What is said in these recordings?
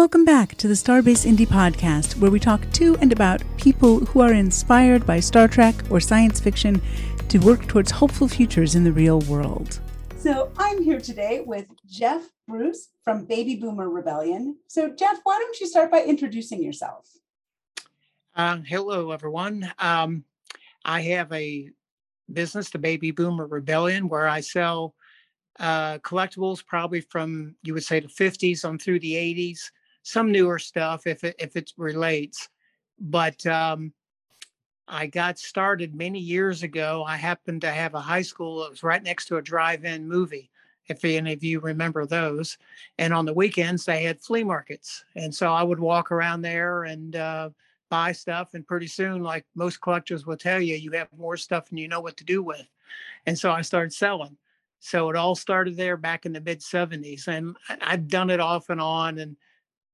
Welcome back to the Starbase Indy Podcast, where we talk to and about people who are inspired by Star Trek or science fiction to work towards hopeful futures in the real world. So I'm here today with Jeff Bruce from Baby Boomer Rebellion. So, Jeff, why don't you start by introducing yourself? Uh, hello, everyone. Um, I have a business, the Baby Boomer Rebellion, where I sell uh, collectibles probably from you would say the 50s on through the 80s, some newer stuff if it if it relates. But um, I got started many years ago. I happened to have a high school that was right next to a drive-in movie, if any of you remember those. And on the weekends they had flea markets, and so I would walk around there and uh, buy stuff. And pretty soon, like most collectors will tell you, you have more stuff than you know what to do with. And so I started selling. So it all started there back in the mid 70s. And I've done it off and on and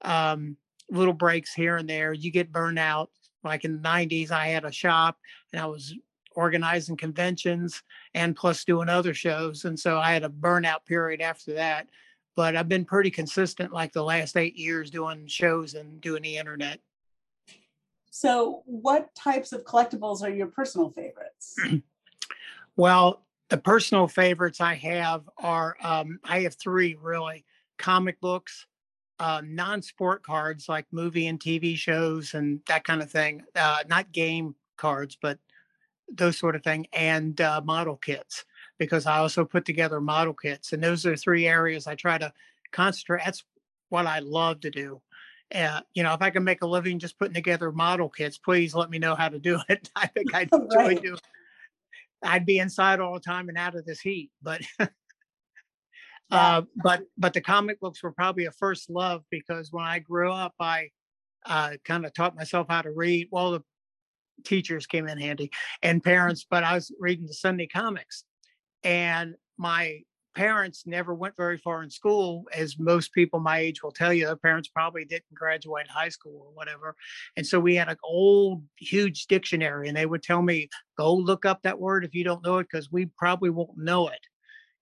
um, little breaks here and there. You get burnout. Like in the 90s, I had a shop and I was organizing conventions and plus doing other shows. And so I had a burnout period after that. But I've been pretty consistent like the last eight years doing shows and doing the internet. So, what types of collectibles are your personal favorites? well, the personal favorites I have are um, I have three really comic books, uh, non sport cards like movie and TV shows and that kind of thing, uh, not game cards, but those sort of thing, and uh, model kits because I also put together model kits. And those are three areas I try to concentrate. That's what I love to do. Uh, you know, if I can make a living just putting together model kits, please let me know how to do it. I think I enjoy right. doing I'd be inside all the time and out of this heat. But yeah. uh, but but the comic books were probably a first love because when I grew up, I uh, kind of taught myself how to read. Well, the teachers came in handy and parents, but I was reading the Sunday comics, and my parents never went very far in school, as most people my age will tell you. Their parents probably didn't graduate high school or whatever. And so we had an old, huge dictionary, and they would tell me, go look up that word if you don't know it, because we probably won't know it.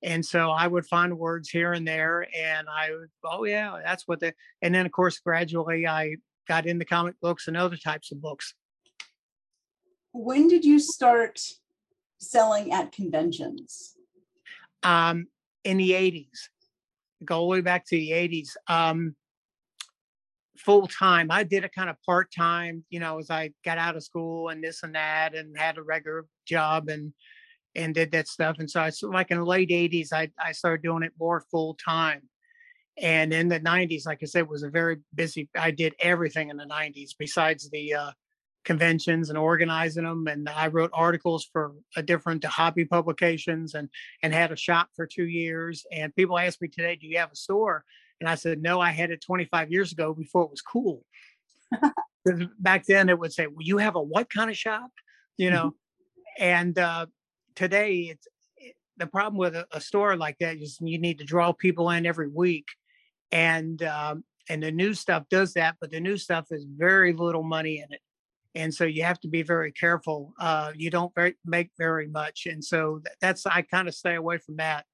And so I would find words here and there, and I would, oh, yeah, that's what the, and then of course, gradually I got into comic books and other types of books. When did you start selling at conventions? Um, in the 80s, go all the way back to the 80s. Um, full time. I did it kind of part time, you know, as I got out of school and this and that, and had a regular job and and did that stuff. And so I so like in the late 80s, I I started doing it more full time. And in the 90s, like I said, was a very busy. I did everything in the 90s besides the uh, conventions and organizing them. And I wrote articles for a different hobby publications and and had a shop for two years. And people ask me today, "Do you have a store?" And I said, "No, I had it 25 years ago before it was cool." back then, it would say, "Well, you have a what kind of shop?" You mm-hmm. know. Mm-hmm. And uh, today, it's it, the problem with a, a, store like that is you need to draw people in every week, and um, and the new stuff does that, but the new stuff is very little money in it and so you have to be very careful. Uh, you don't very, make very much, and so that's I kind of stay away from that.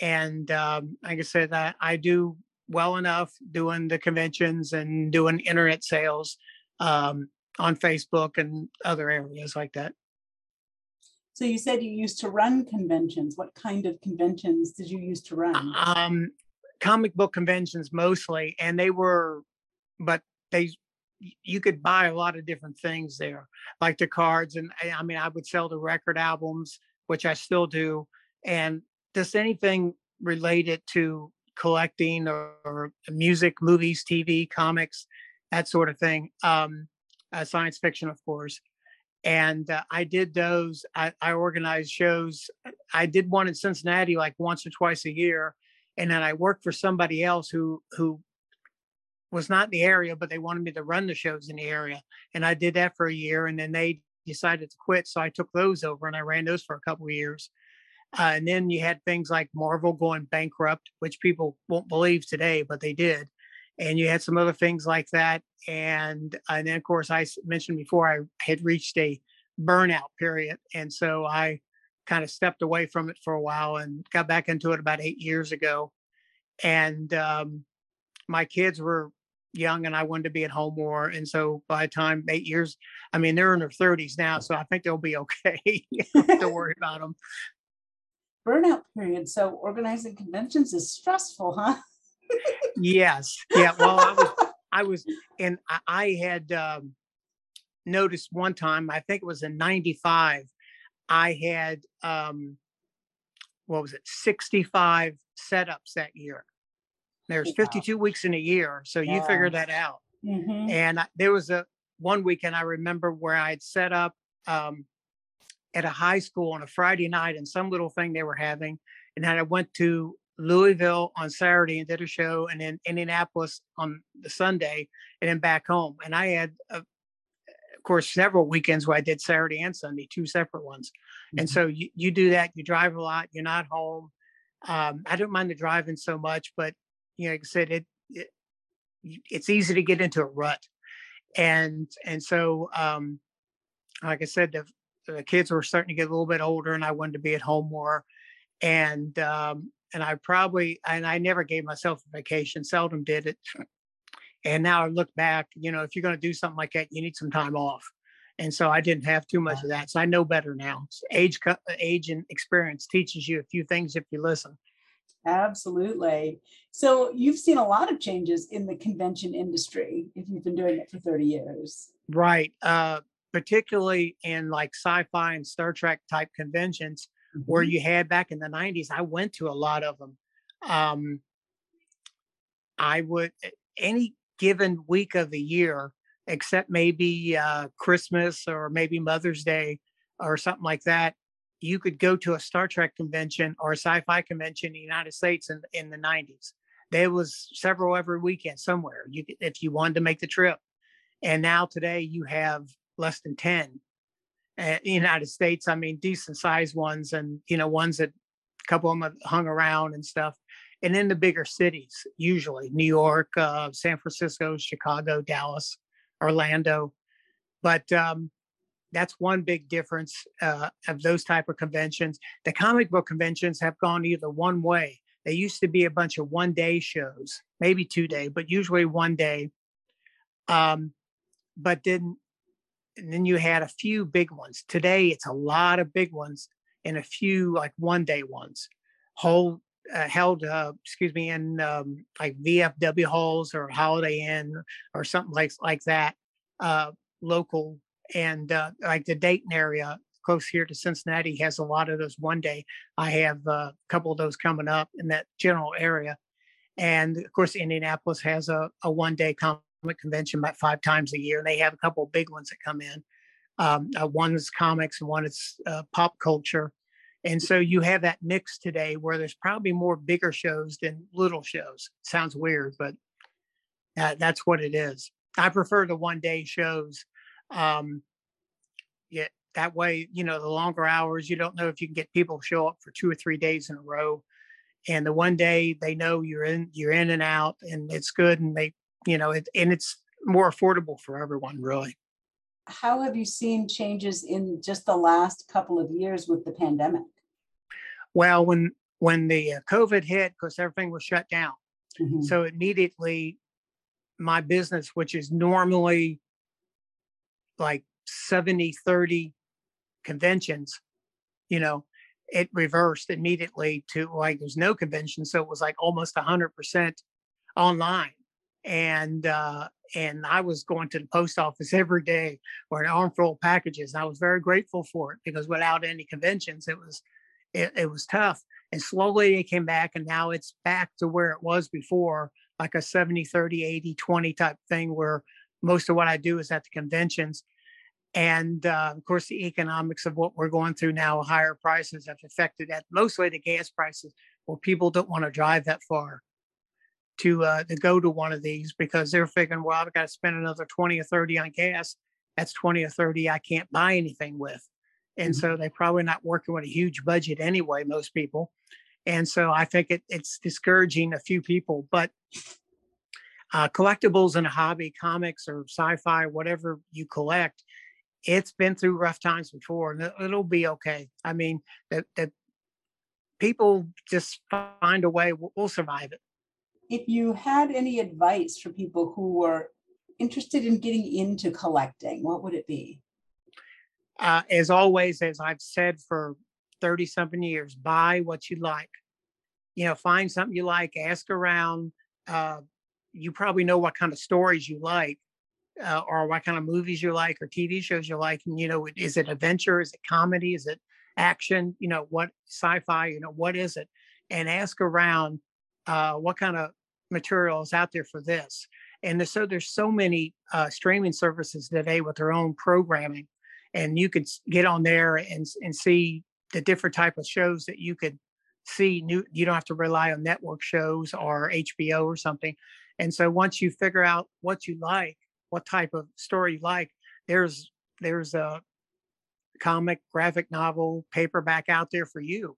And um, like I said, that I do well enough doing the conventions and doing internet sales um, on Facebook and other areas like that. So you said you used to run conventions. What kind of conventions did you use to run? Um, comic book conventions mostly, and they were, but they you could buy a lot of different things there, like the cards. And eh, I mean, I would sell the record albums, which I still do, and just anything related to collecting or, or music, movies, TV, comics, that sort of thing. Um, uh, science fiction, of course. And uh, I did those. I, I organized shows. I did one in Cincinnati like once or twice a year, and then I worked for somebody else who who was not in the area, but they wanted me to run the shows in the area. And I did that for a year and then they decided to quit. So I took those over and I ran those for a couple of years. Uh, and then you had things like Marvel going bankrupt, which people won't believe today, but they did. And you had some other things like that. And, and then, of course, I mentioned before I had reached a burnout period. And so I kind of stepped away from it for a while and got back into it about eight years ago. And um, my kids were young and I wanted to be at home more. And so by the time eight years, I mean, they're in their 30s now, so I think they'll be okay. Don't worry about them. Burnout period. So organizing conventions is stressful, huh? Yes. Yeah. Well, I was, I was, and I, I had um, noticed one time, I think it was in 95, I had, um, what was it, 65 setups that year. There's 52 weeks in a year, so you figure that out. Mhm. And I, there was a one weekend I remember where I had set up um, at a high school on a Friday night and some little thing they were having, and then I went to Louisville on Saturday and did a show, and then Indianapolis on the Sunday, and then back home. And I had, uh, of course, several weekends where I did Saturday and Sunday, two separate ones. And Mhm. so you, you do that. You drive a lot. You're not home. Um, I don't mind the driving so much, but you know, like I said, it, it it's easy to get into a rut. And and so, um, like I said, the, the kids were starting to get a little bit older, and I wanted to be at home more. And um, and I probably and I never gave myself a vacation. Seldom did it. And now I look back, you know, if you're going to do something like that, you need some time off. And so I didn't have too much of that. So I know better now. Age, age, and experience teaches you a few things if you listen. Absolutely. So you've seen a lot of changes in the convention industry if you've been doing it for 30 years. Right. Uh, particularly in like sci-fi and Star Trek type conventions where Mhm. you had back in the 90s. I went to a lot of them. Um, I would any given week of the year, except maybe uh, Christmas or maybe Mother's Day or something like that, you could go to a Star Trek convention or a sci-fi convention in the United States in, in the 90s. There was several every weekend somewhere. You could, if you wanted to make the trip. And now today you have less than 10 uh, the United States. I mean, decent sized ones and, you know, ones that a couple of them hung around and stuff. And in the bigger cities, usually New York, uh, San Francisco, Chicago, Dallas, Orlando. But um, that's one big difference uh, of those type of conventions. The comic book conventions have gone either one way. They used to be a bunch of one day shows, maybe two day, but usually one day. Um, but then, and then you had a few big ones. Today, it's a lot of big ones and a few like one day ones. Whole uh, held, uh, excuse me, in um, like VFW halls or Holiday Inn or something like like that, uh, local and uh, like the Dayton area close here to Cincinnati has a lot of those one day. I have uh, a couple of those coming up in that general area, and of course Indianapolis has a, a one day comic convention about five times a year. And they have a couple of big ones that come in. Um, uh, one is comics and one is uh, pop culture. And so you have that mix today where there's probably more bigger shows than little shows. Sounds weird, but uh, that's what it is. I prefer the one day shows. Um, yeah, that way, you know, the longer hours, you don't know if you can get people to show up for two or three days in a row. And the one day they know you're in, you're in and out, and it's good, and they, you know, it, and it's more affordable for everyone, really. How have you seen changes in just the last couple of years with the pandemic? Well, when when the uh, COVID hit, because everything was shut down, Mhm. so immediately my business, which is normally like 70 30 conventions, you know, it reversed immediately to like there's no convention. So it was like almost 100% online. And, uh, and I was going to the post office every day for an armful of packages. I was very grateful for it because without any conventions, it was, it, it was tough. And slowly it came back and now it's back to where it was before, like a 70, 30, 80, 20 type thing where most of what I do is at the conventions. And uh, of course, the economics of what we're going through now, higher prices have affected that. Mostly the gas prices, where people don't want to drive that far to uh, to go to one of these because they're figuring, well, I've got to spend another twenty or thirty on gas. That's twenty or thirty I can't buy anything with, and so they're probably not working with a huge budget anyway. Most people, and so I think it, it's discouraging a few people, but uh, collectibles and a hobby, comics or sci-fi, whatever you collect, it's been through rough times before, and it- it'll be okay. I mean, that, that people just find a way. We'll, we'll survive it. If you had any advice for people who were interested in getting into collecting, what would it be? Uh, as always, as I've said for 30 something years, buy what you like. You know, find something you like, ask around. Uh, you probably know what kind of stories you like. Uh, or what kind of movies you like or TV shows you like. And, you know, is it adventure? Is it comedy? Is it action? You know, what sci-fi, you know, what is it? And ask around uh, what kind of material is out there for this. And so there's so many uh, streaming services today with their own programming, and you could get on there and and see the different type of shows that you could see. New, you don't have to rely on network shows or HBO or something. And so once you figure out what you like, what type of story you like, there's there's a comic, graphic novel, paperback out there for you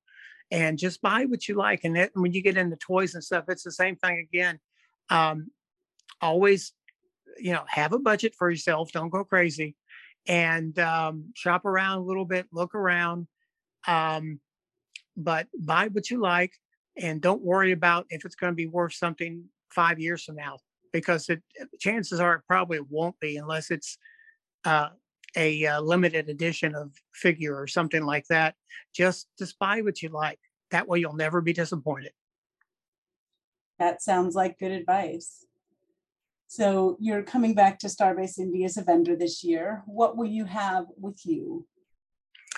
and just buy what you like. And it, when you get into toys and stuff, it's the same thing again. Um, always, you know, have a budget for yourself. Don't go crazy, and um, shop around a little bit. Look around, um, but buy what you like, and don't worry about if it's going to be worth something five years from now, because it, chances are it probably won't be unless it's uh, a uh, limited edition of figure or something like that. Just just buy what you like. That way you'll never be disappointed. That sounds like good advice. So you're coming back to Starbase Indy as a vendor this year. What will you have with you?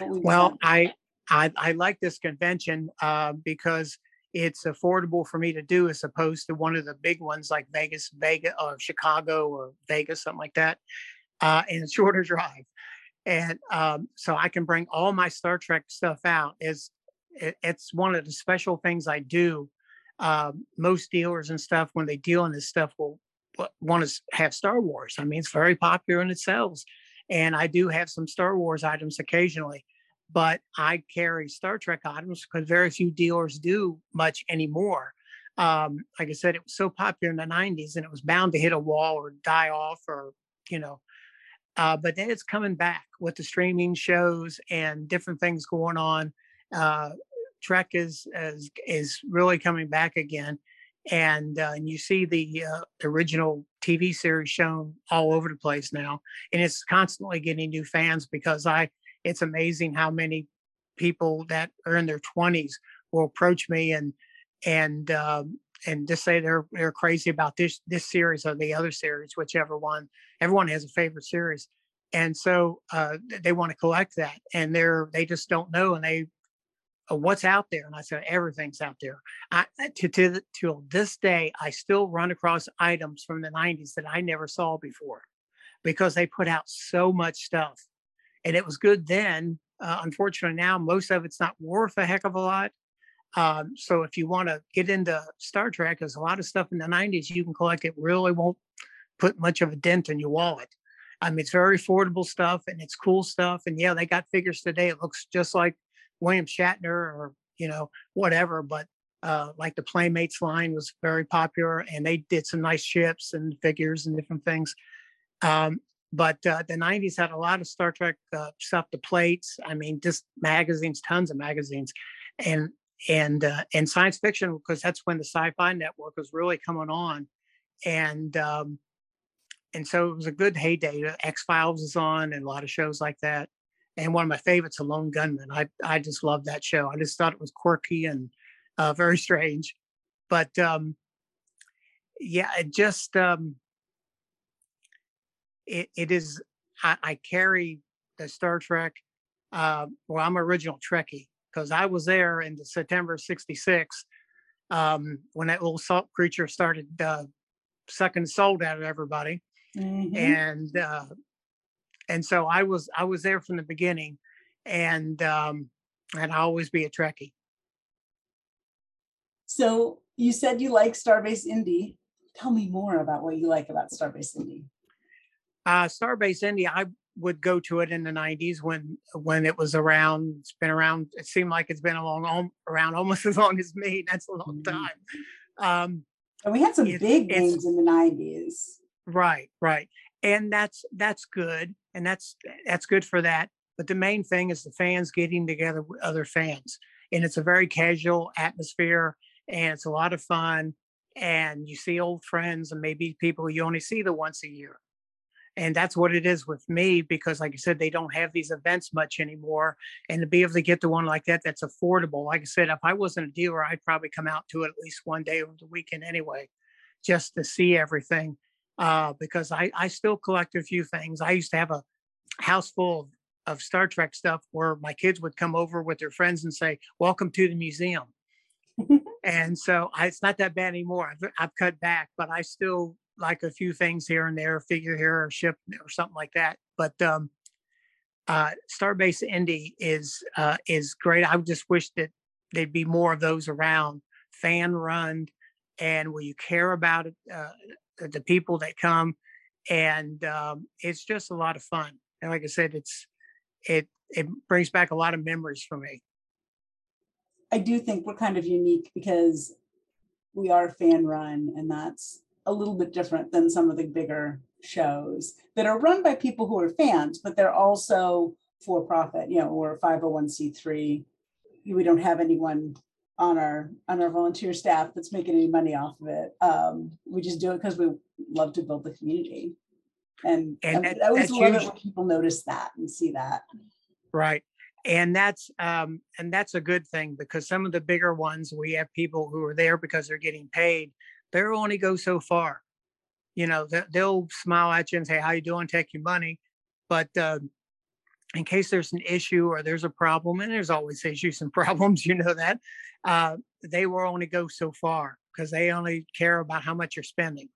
well, I, I, I like this convention uh, because it's affordable for me to do as opposed to one of the big ones like Vegas, Vegas, or Chicago or Vegas, something like that uh, and shorter drive. And um, so I can bring all my Star Trek stuff out. Is it, it's one of the special things I do. Uh, most dealers and stuff, when they deal in this stuff, will want to have Star Wars. I mean, it's very popular and it sells. And I do have some Star Wars items occasionally, but I carry Star Trek items because very few dealers do much anymore. Um, like I said, it was so popular in the 90s and it was bound to hit a wall or die off or, you know, uh, but then it's coming back with the streaming shows and different things going on. Uh, Trek is, is is really coming back again, and uh, and you see the uh, original TV series shown all over the place now, and it's constantly getting new fans because I. It's amazing how many people that are in their 20s will approach me and and um, and just say they're they're crazy about this this series or the other series, whichever one. Everyone has a favorite series, and so uh, they want to collect that, and they're they just don't know, and they uh, what's out there. And I said everything's out there. I to to till this day, I still run across items from the '90s that I never saw before, because they put out so much stuff, and it was good then. Uh, unfortunately, now most of it's not worth a heck of a lot um, so if you want to get into Star Trek, there's a lot of stuff in the 90s you can collect. It really won't put much of a dent in your wallet. I mean, it's very affordable stuff and it's cool stuff. And yeah, they got figures today. It looks just like William Shatner or, you know, whatever. But uh, like the Playmates line was very popular and they did some nice ships and figures and different things. Um, but uh, the 90s had a lot of Star Trek uh, stuff, the plates. I mean, just magazines, tons of magazines. And and uh, and science fiction because that's when the Sci-Fi Network was really coming on, and um, and so it was a good heyday. X Files was on, and a lot of shows like that. And one of my favorites, A Lone Gunmen. I I just loved that show. I just thought it was quirky and uh, very strange, but um, yeah, it just um, it it is. I, I carry the Star Trek. Uh, well, I'm original Trekkie, because I was there in the September '66 um, when that little salt creature started uh, sucking salt out of everybody, mm-hmm. and uh, and so I was I was there from the beginning, and um, and I always be a Trekkie. So you said you like Starbase Indy. Tell me more about what you like about Starbase Indy. Uh, Starbase Indy, I would go to it in the 90s when when it was around it's been around it seemed like it's been along around almost as long as me that's a long mm-hmm. time. Um and we had some it, big names in the 90s right right. And that's that's good and that's that's good for that. But the main thing is the fans getting together with other fans. And it's a very casual atmosphere and it's a lot of fun. And you see old friends and maybe people you only see the once a year and that's what it is with me because like i said they don't have these events much anymore and to be able to get to one like that that's affordable. Like i said if i wasn't a dealer i'd probably come out to it at least one day over the weekend anyway just to see everything uh, because I, I still collect a few things. I used to have a house full of, of star trek stuff where my kids would come over with their friends and say welcome to the museum. And so I, it's not that bad anymore. I've, I've cut back but i still like a few things here and there, figure here or ship or something like that. But um, uh, Starbase Indy is uh, is great. I just wish that there'd be more of those around, fan run, and where you care about it, uh, the people that come, and um, it's just a lot of fun. And like I said, it's it it brings back a lot of memories for me. I do think we're kind of unique because we are fan run, and that's a little bit different than some of the bigger shows that are run by people who are fans, but they're also for profit, you know, or 501c3. We don't have anyone on our on our volunteer staff that's making any money off of it. Um, we just do it because we love to build the community. And, and that, I always love it when people notice that and see that. Right. And that's um, and that's a good thing because some of the bigger ones we have people who are there because they're getting paid they'll only go so far. You know, they'll smile at you and say, "How you doing?" Take your money, but uh, in case there's an issue or there's a problem, and there's always issues and problems, you know that uh, they will only go so far because they only care about how much you're spending.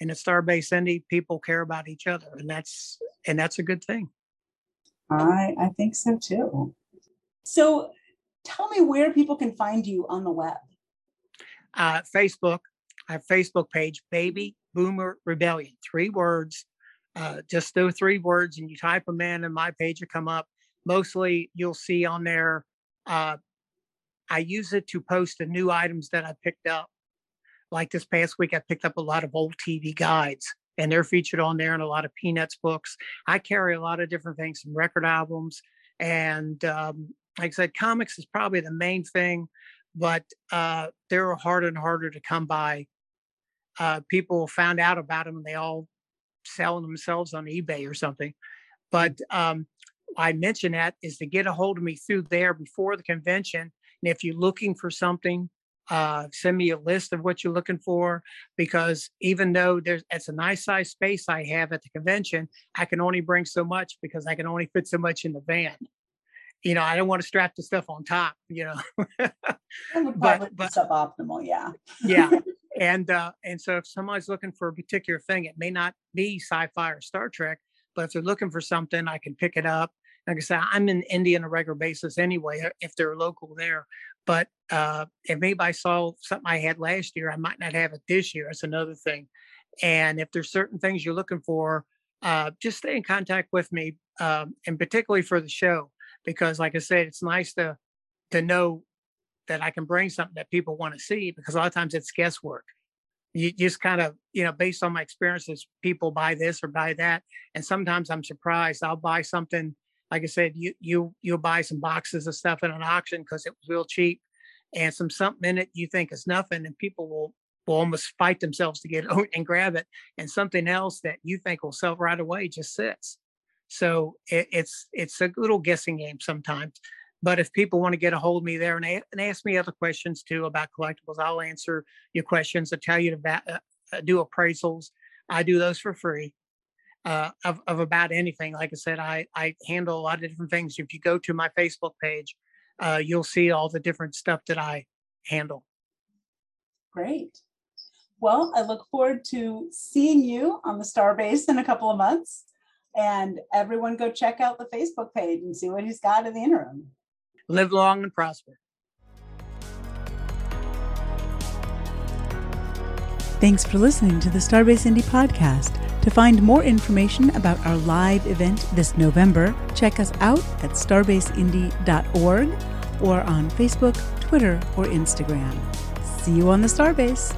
In a Starbase Indy, people care about each other, and that's and that's a good thing. I I think so too. So, tell me where people can find you on the web. Uh, Facebook, our Facebook page, Baby Boomer Rebellion. Three words, uh, just those three words, and you type them in, and my page will come up. Mostly, you'll see on there. Uh, I use it to post the new items that I picked up. Like this past week, I picked up a lot of old TV guides, and they're featured on there, and a lot of Peanuts books. I carry a lot of different things, some record albums, and um, like I said, comics is probably the main thing, but uh, they're harder and harder to come by uh, people found out about them and they all selling themselves on eBay or something. But um, I mention that is to get a hold of me through there before the convention. And if you're looking for something, uh, send me a list of what you're looking for because even though there's it's a nice size space I have at the convention, I can only bring so much because I can only fit so much in the van. You know, I don't want to strap the stuff on top. You know, but but suboptimal, yeah, yeah. and uh, and so if somebody's looking for a particular thing, it may not be sci-fi or Star Trek, but if they're looking for something, I can pick it up. Like I said, I'm in Indy on a regular basis anyway, uh, if they're local there. But uh, if anybody saw something I had last year, I might not have it this year. That's another thing. And if there's certain things you're looking for, uh, just stay in contact with me, um, and particularly for the show, because like I said, it's nice to to know that I can bring something that people want to see because a lot of times it's guesswork. You just kind of, you know, based on my experiences, people buy this or buy that. And sometimes I'm surprised. I'll buy something, like I said, you you you'll buy some boxes of stuff in an auction because it was real cheap and some something in it you think is nothing and people will will almost fight themselves to get it and grab it and something else that you think will sell right away just sits so it, it's it's a little guessing game sometimes but if people want to get a hold of me there and, a- and ask me other questions too about collectibles, I'll answer your questions. I tell you to ba- uh, uh, do appraisals. I do those for free uh, of, of about anything. Like I said, I, I handle a lot of different things. If you go to my Facebook page, uh, you'll see all the different stuff that I handle. Great. Well, I look forward to seeing you on the Starbase in a couple of months. And everyone go check out the Facebook page and see what he's got in the interim. Live long and prosper. Thanks for listening to the Starbase Indy podcast. To find more information about our live event this November, check us out at starbaseindy.org or on Facebook, Twitter, or Instagram. See you on the Starbase.